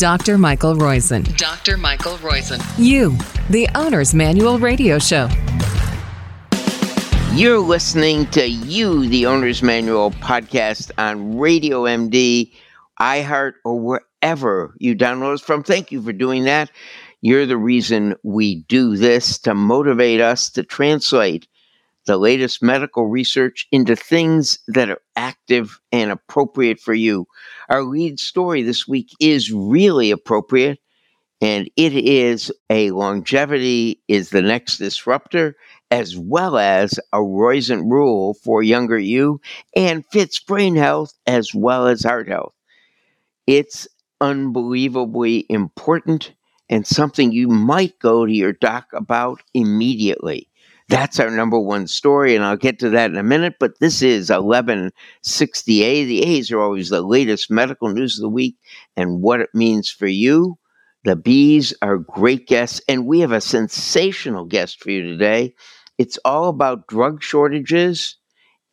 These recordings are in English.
Dr. Michael Roizen. Dr. Michael Roizen. You, the Owner's Manual Radio Show. You're listening to You, the Owner's Manual podcast on Radio MD, iHeart, or wherever you download us from. Thank you for doing that. You're the reason we do this to motivate us to translate the latest medical research into things that are active and appropriate for you. Our lead story this week is really appropriate, and it is a longevity is the next disruptor, as well as a Roizen rule for younger you, and fits brain health as well as heart health. It's unbelievably important and something you might go to your doc about immediately. That's our number one story, and I'll get to that in a minute. But this is 1160A. The A's are always the latest medical news of the week and what it means for you. The B's are great guests, and we have a sensational guest for you today. It's all about drug shortages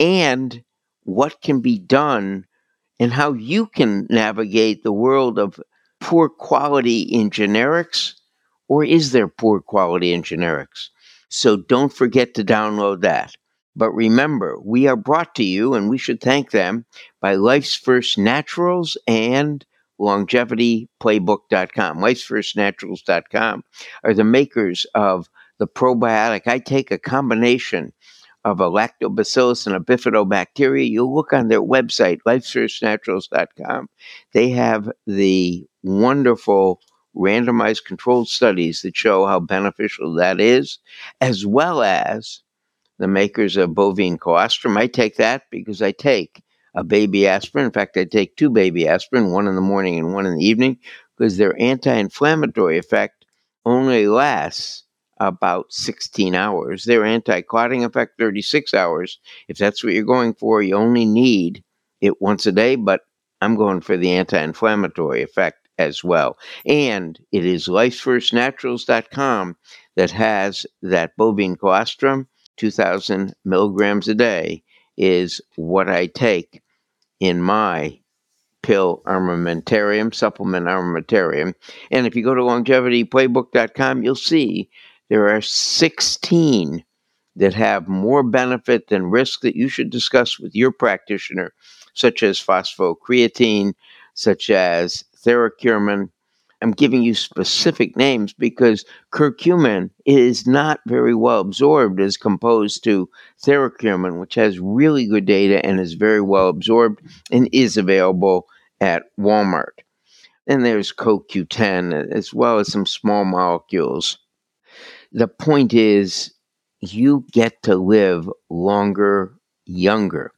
and what can be done and how you can navigate the world of poor quality in generics, or is there poor quality in generics? So don't forget to download that. But remember, we are brought to you, and we should thank them, by Life's First Naturals and longevityplaybook.com. Life's First Naturals.com are the makers of the probiotic. I take a combination of a lactobacillus and a bifidobacteria. You'll look on their website, lifesfirstnaturals.com. They have the wonderful randomized controlled studies that show how beneficial that is, as well as the makers of bovine colostrum. I take that because I take a baby aspirin. In fact, I take two baby aspirin, one in the morning and one in the evening, because their anti inflammatory effect only lasts about 16 hours. Their anti clotting effect, 36 hours. If that's what you're going for, you only need it once a day, but I'm going for the anti inflammatory effect as well. And it is lifefirstnaturals.com that has that bovine colostrum, 2,000 milligrams a day, is what I take in my pill armamentarium, supplement armamentarium. And if you go to longevityplaybook.com, you'll see there are 16 that have more benefit than risk that you should discuss with your practitioner, such as phosphocreatine, such as Theracurmin. I'm giving you specific names because curcumin is not very well absorbed as composed to theracurmin, which has really good data and is very well absorbed and is available at Walmart. And there's CoQ10 as well as some small molecules. The point is, you get to live longer, younger.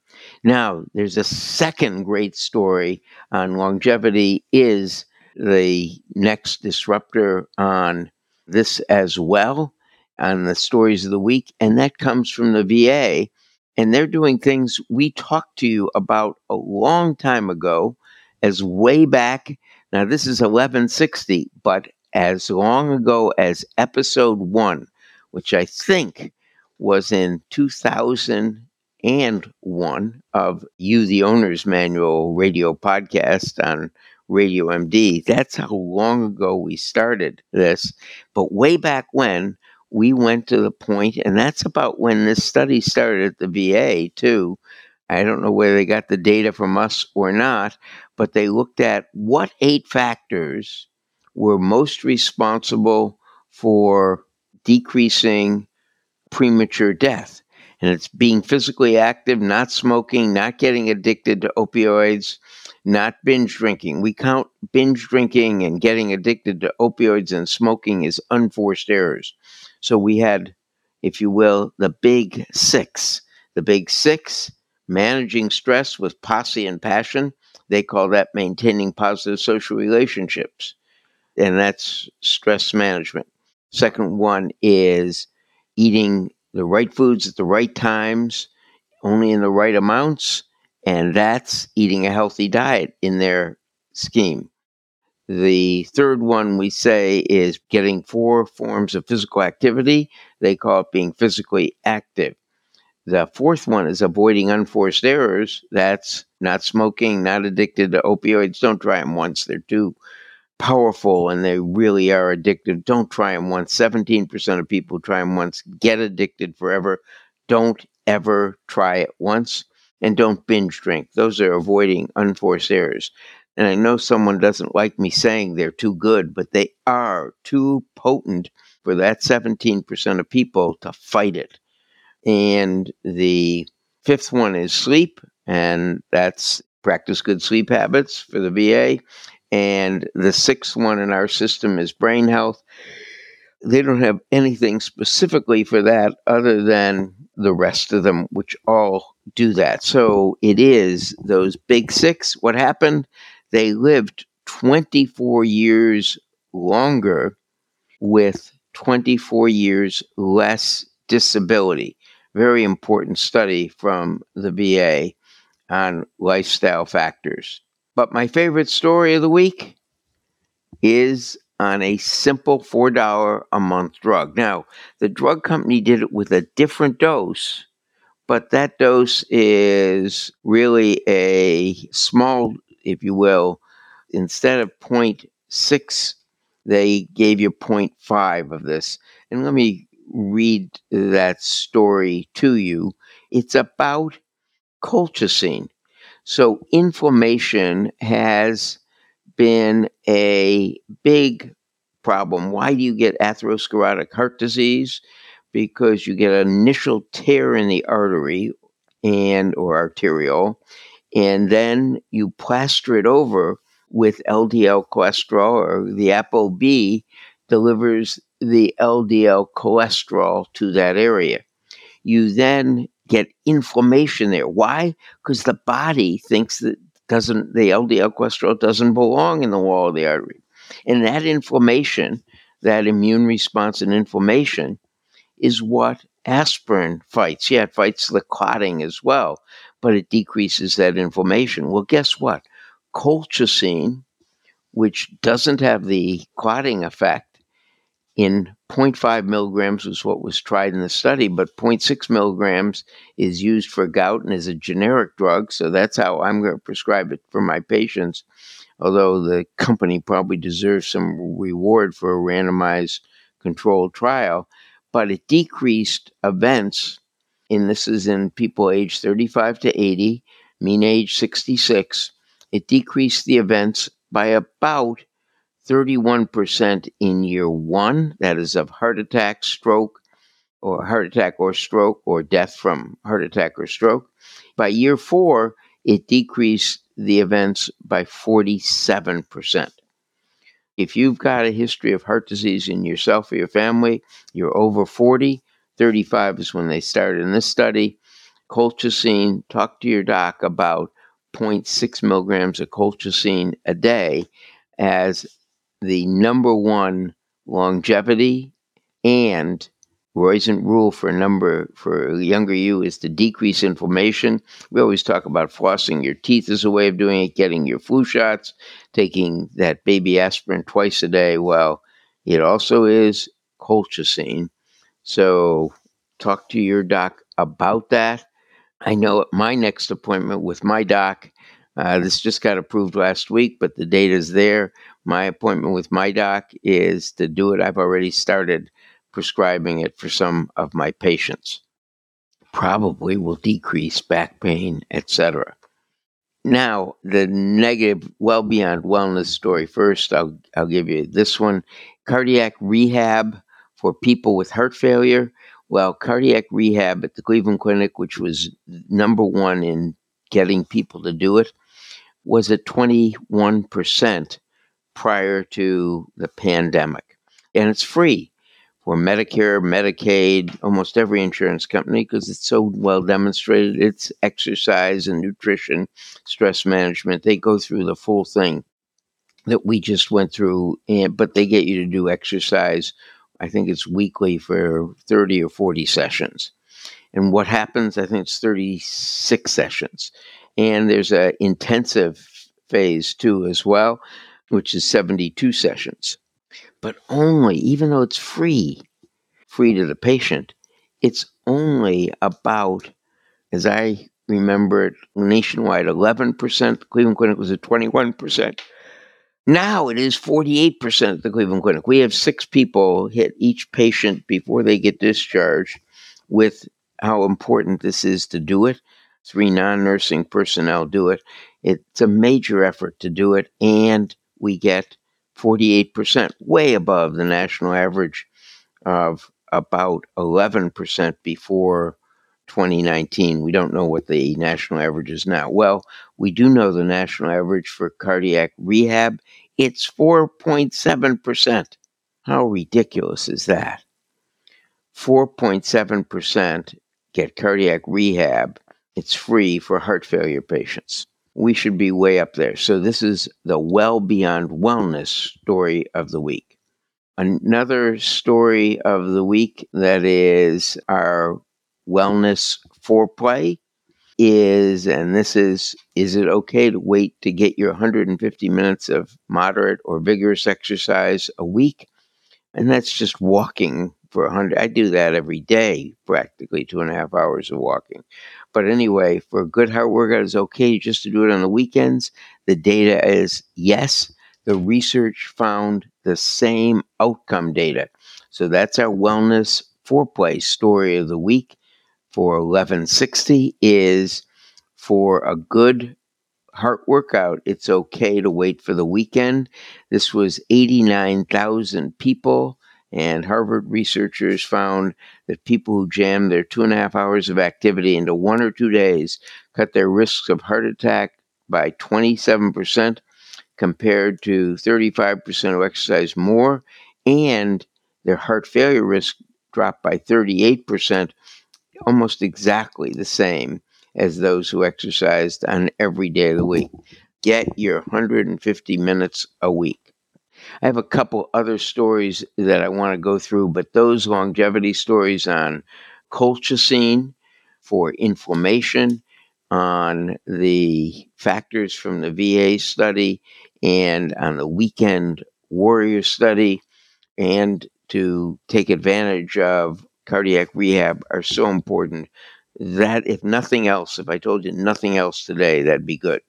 Now, there's a second great story on longevity is the next disruptor on this as well on the stories of the week and that comes from the VA and they're doing things we talked to you about a long time ago as way back. Now this is 1160 but as long ago as episode 1 which I think was in 2000 and one of You, the Owner's Manual radio podcast on Radio MD. That's how long ago we started this. But way back when, we went to the point, and that's about when this study started at the VA, too. I don't know whether they got the data from us or not, but they looked at what eight factors were most responsible for decreasing premature death and it's being physically active, not smoking, not getting addicted to opioids, not binge drinking. We count binge drinking and getting addicted to opioids and smoking as unforced errors. So we had, if you will, the big six. The big six managing stress with posse and passion. They call that maintaining positive social relationships. And that's stress management. Second one is eating the right foods at the right times, only in the right amounts, and that's eating a healthy diet in their scheme. The third one we say is getting four forms of physical activity. They call it being physically active. The fourth one is avoiding unforced errors. That's not smoking, not addicted to opioids. Don't try them once, they're too powerful and they really are addictive. Don't try them once. 17% of people try them once, get addicted forever. Don't ever try it once and don't binge drink. Those are avoiding unforced errors. And I know someone doesn't like me saying they're too good, but they are too potent for that 17% of people to fight it. And the fifth one is sleep, and that's practice good sleep habits for the VA. And the sixth one in our system is brain health. They don't have anything specifically for that other than the rest of them, which all do that. So it is those big six. What happened? They lived 24 years longer with 24 years less disability. Very important study from the VA on lifestyle factors. But my favorite story of the week is on a simple $4 a month drug. Now, the drug company did it with a different dose, but that dose is really a small, if you will, instead of 0.6, they gave you 0.5 of this. And let me read that story to you. It's about colchicine. So, inflammation has been a big problem. Why do you get atherosclerotic heart disease? Because you get an initial tear in the artery and or arterial, and then you plaster it over with LDL cholesterol or the ApoB delivers the LDL cholesterol to that area. You then get inflammation there. Why? Because the body thinks that doesn't the LDL cholesterol doesn't belong in the wall of the artery. And that inflammation, that immune response and inflammation is what aspirin fights. Yeah, it fights the clotting as well, but it decreases that inflammation. Well, guess what? Colchicine, which doesn't have the clotting effect, in 0.5 milligrams was what was tried in the study, but 0.6 milligrams is used for gout and is a generic drug. So that's how I'm going to prescribe it for my patients. Although the company probably deserves some reward for a randomized controlled trial, but it decreased events. And this is in people age 35 to 80, mean age 66. It decreased the events by about 31% in year one, that is of heart attack, stroke, or heart attack or stroke, or death from heart attack or stroke. By year four, it decreased the events by 47%. If you've got a history of heart disease in yourself or your family, you're over 40, 35 is when they started in this study. Colchicine, talk to your doc about 0.6 milligrams of colchicine a day as the number one longevity and Roizen rule for a number for younger you is to decrease inflammation. We always talk about flossing your teeth as a way of doing it, getting your flu shots, taking that baby aspirin twice a day. Well, it also is colchicine. So talk to your doc about that. I know at my next appointment with my doc, uh, this just got approved last week, but the data is there. My appointment with my doc is to do it. I've already started prescribing it for some of my patients. Probably will decrease back pain, etc. Now, the negative, well beyond wellness story. First, I'll, I'll give you this one cardiac rehab for people with heart failure. Well, cardiac rehab at the Cleveland Clinic, which was number one in getting people to do it, was at 21% prior to the pandemic. And it's free for Medicare, Medicaid, almost every insurance company because it's so well demonstrated. It's exercise and nutrition, stress management. They go through the full thing that we just went through, and, but they get you to do exercise. I think it's weekly for 30 or 40 sessions. And what happens, I think it's 36 sessions and there's an intensive phase too as well, which is 72 sessions. But only, even though it's free, free to the patient, it's only about, as I remember it, nationwide 11%. Cleveland Clinic was at 21%. Now it is 48% at the Cleveland Clinic. We have six people hit each patient before they get discharged with how important this is to do it. Three non nursing personnel do it. It's a major effort to do it, and we get 48%, way above the national average of about 11% before 2019. We don't know what the national average is now. Well, we do know the national average for cardiac rehab. It's 4.7%. How ridiculous is that? 4.7% get cardiac rehab. It's free for heart failure patients. We should be way up there. So, this is the well beyond wellness story of the week. Another story of the week that is our wellness foreplay is, and this is, is it okay to wait to get your 150 minutes of moderate or vigorous exercise a week? And that's just walking for 100. I do that every day, practically two and a half hours of walking. But anyway, for a good heart workout, it's okay just to do it on the weekends. The data is yes. The research found the same outcome data. So that's our wellness foreplay story of the week for 1160 is for a good heart workout, it's okay to wait for the weekend. This was 89,000 people, and Harvard researchers found that people who jammed their two and a half hours of activity into one or two days cut their risks of heart attack by 27% compared to 35% who exercised more, and their heart failure risk dropped by 38% almost exactly the same as those who exercised on every day of the week. Get your 150 minutes a week. I have a couple other stories that I want to go through, but those longevity stories on colchicine for inflammation, on the factors from the VA study, and on the weekend warrior study, and to take advantage of cardiac rehab are so important that if nothing else, if I told you nothing else today, that'd be good.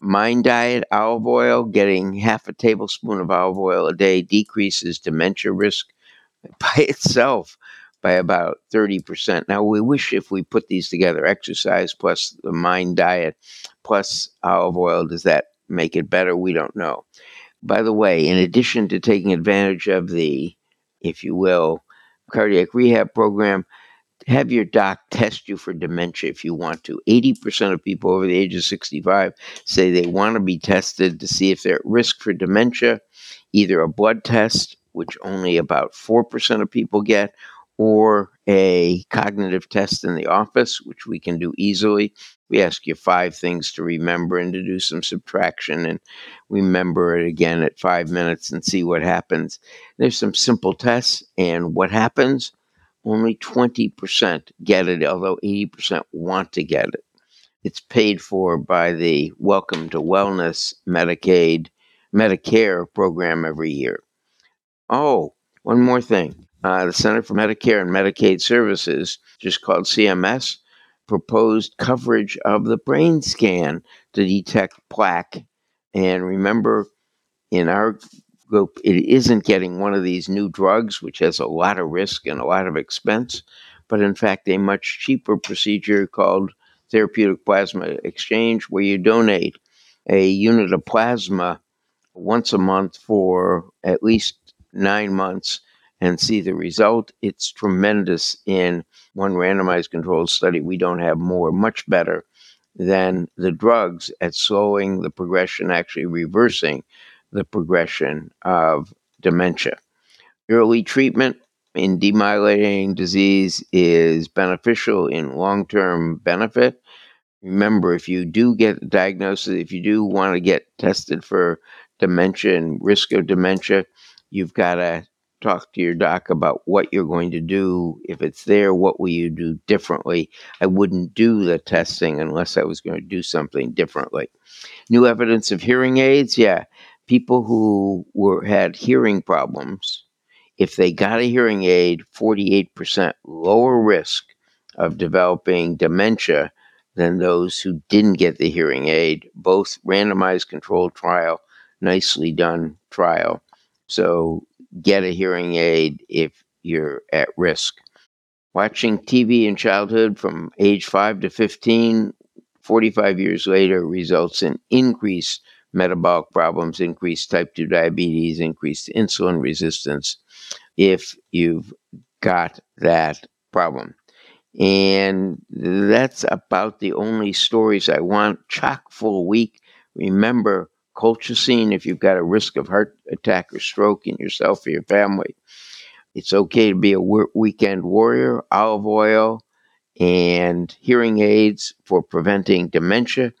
Mind diet, olive oil, getting half a tablespoon of olive oil a day decreases dementia risk by itself by about 30%. Now, we wish if we put these together exercise plus the mind diet plus olive oil, does that make it better? We don't know. By the way, in addition to taking advantage of the, if you will, cardiac rehab program, have your doc test you for dementia if you want to. 80% of people over the age of 65 say they want to be tested to see if they're at risk for dementia, either a blood test, which only about 4% of people get, or a cognitive test in the office, which we can do easily. We ask you five things to remember and to do some subtraction and remember it again at five minutes and see what happens. There's some simple tests, and what happens? Only 20% get it, although 80% want to get it. It's paid for by the Welcome to Wellness Medicaid, Medicare program every year. Oh, one more thing uh, the Center for Medicare and Medicaid Services, just called CMS, proposed coverage of the brain scan to detect plaque. And remember, in our group, it isn't getting one of these new drugs, which has a lot of risk and a lot of expense, but in fact, a much cheaper procedure called therapeutic plasma exchange, where you donate a unit of plasma once a month for at least nine months and see the result. It's tremendous in one randomized controlled study. We don't have more, much better than the drugs at slowing the progression, actually reversing the progression of dementia. Early treatment in demyelinating disease is beneficial in long term benefit. Remember, if you do get a diagnosis, if you do want to get tested for dementia and risk of dementia, you've got to talk to your doc about what you're going to do. If it's there, what will you do differently? I wouldn't do the testing unless I was going to do something differently. New evidence of hearing aids, yeah. People who were had hearing problems, if they got a hearing aid, 48% lower risk of developing dementia than those who didn't get the hearing aid. Both randomized controlled trial nicely done trial. So get a hearing aid if you're at risk. Watching TV in childhood from age 5 to 15, 45 years later, results in increased metabolic problems, increased type 2 diabetes, increased insulin resistance if you've got that problem. And that's about the only stories I want. Chock full week. Remember, colchicine if you've got a risk of heart attack or stroke in yourself or your family. It's okay to be a weekend warrior, olive oil, and hearing aids for preventing dementia,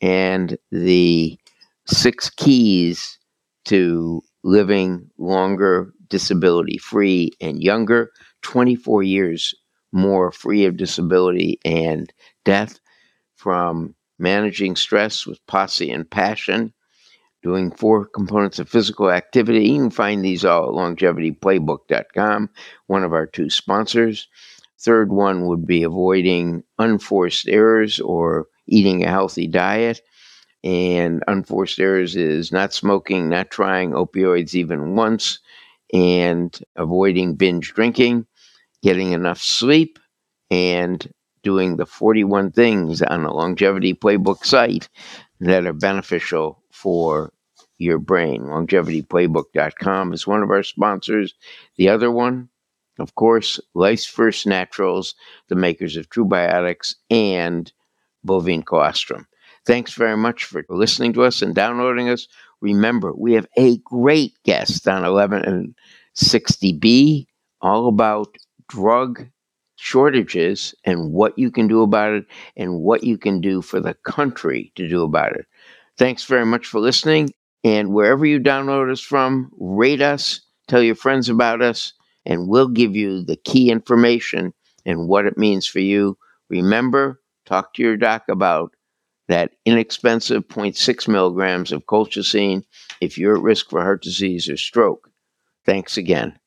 and the six keys to living longer, disability free, and younger, 24 years more free of disability and death from managing stress with posse and passion, doing four components of physical activity. You can find these all at longevityplaybook.com, one of our two sponsors. Third one would be avoiding unforced errors or eating a healthy diet. And unforced errors is not smoking, not trying opioids even once, and avoiding binge drinking, getting enough sleep, and doing the 41 things on the Longevity Playbook site that are beneficial for your brain. LongevityPlaybook.com is one of our sponsors. The other one, of course, Life's First Naturals, the makers of Trubiotics and bovine colostrum. Thanks very much for listening to us and downloading us. Remember, we have a great guest on 11 and 60B, all about drug shortages and what you can do about it and what you can do for the country to do about it. Thanks very much for listening. And wherever you download us from, rate us, tell your friends about us, and we'll give you the key information and what it means for you. Remember, talk to your doc about that inexpensive 0.6 milligrams of colchicine if you're at risk for heart disease or stroke. Thanks again.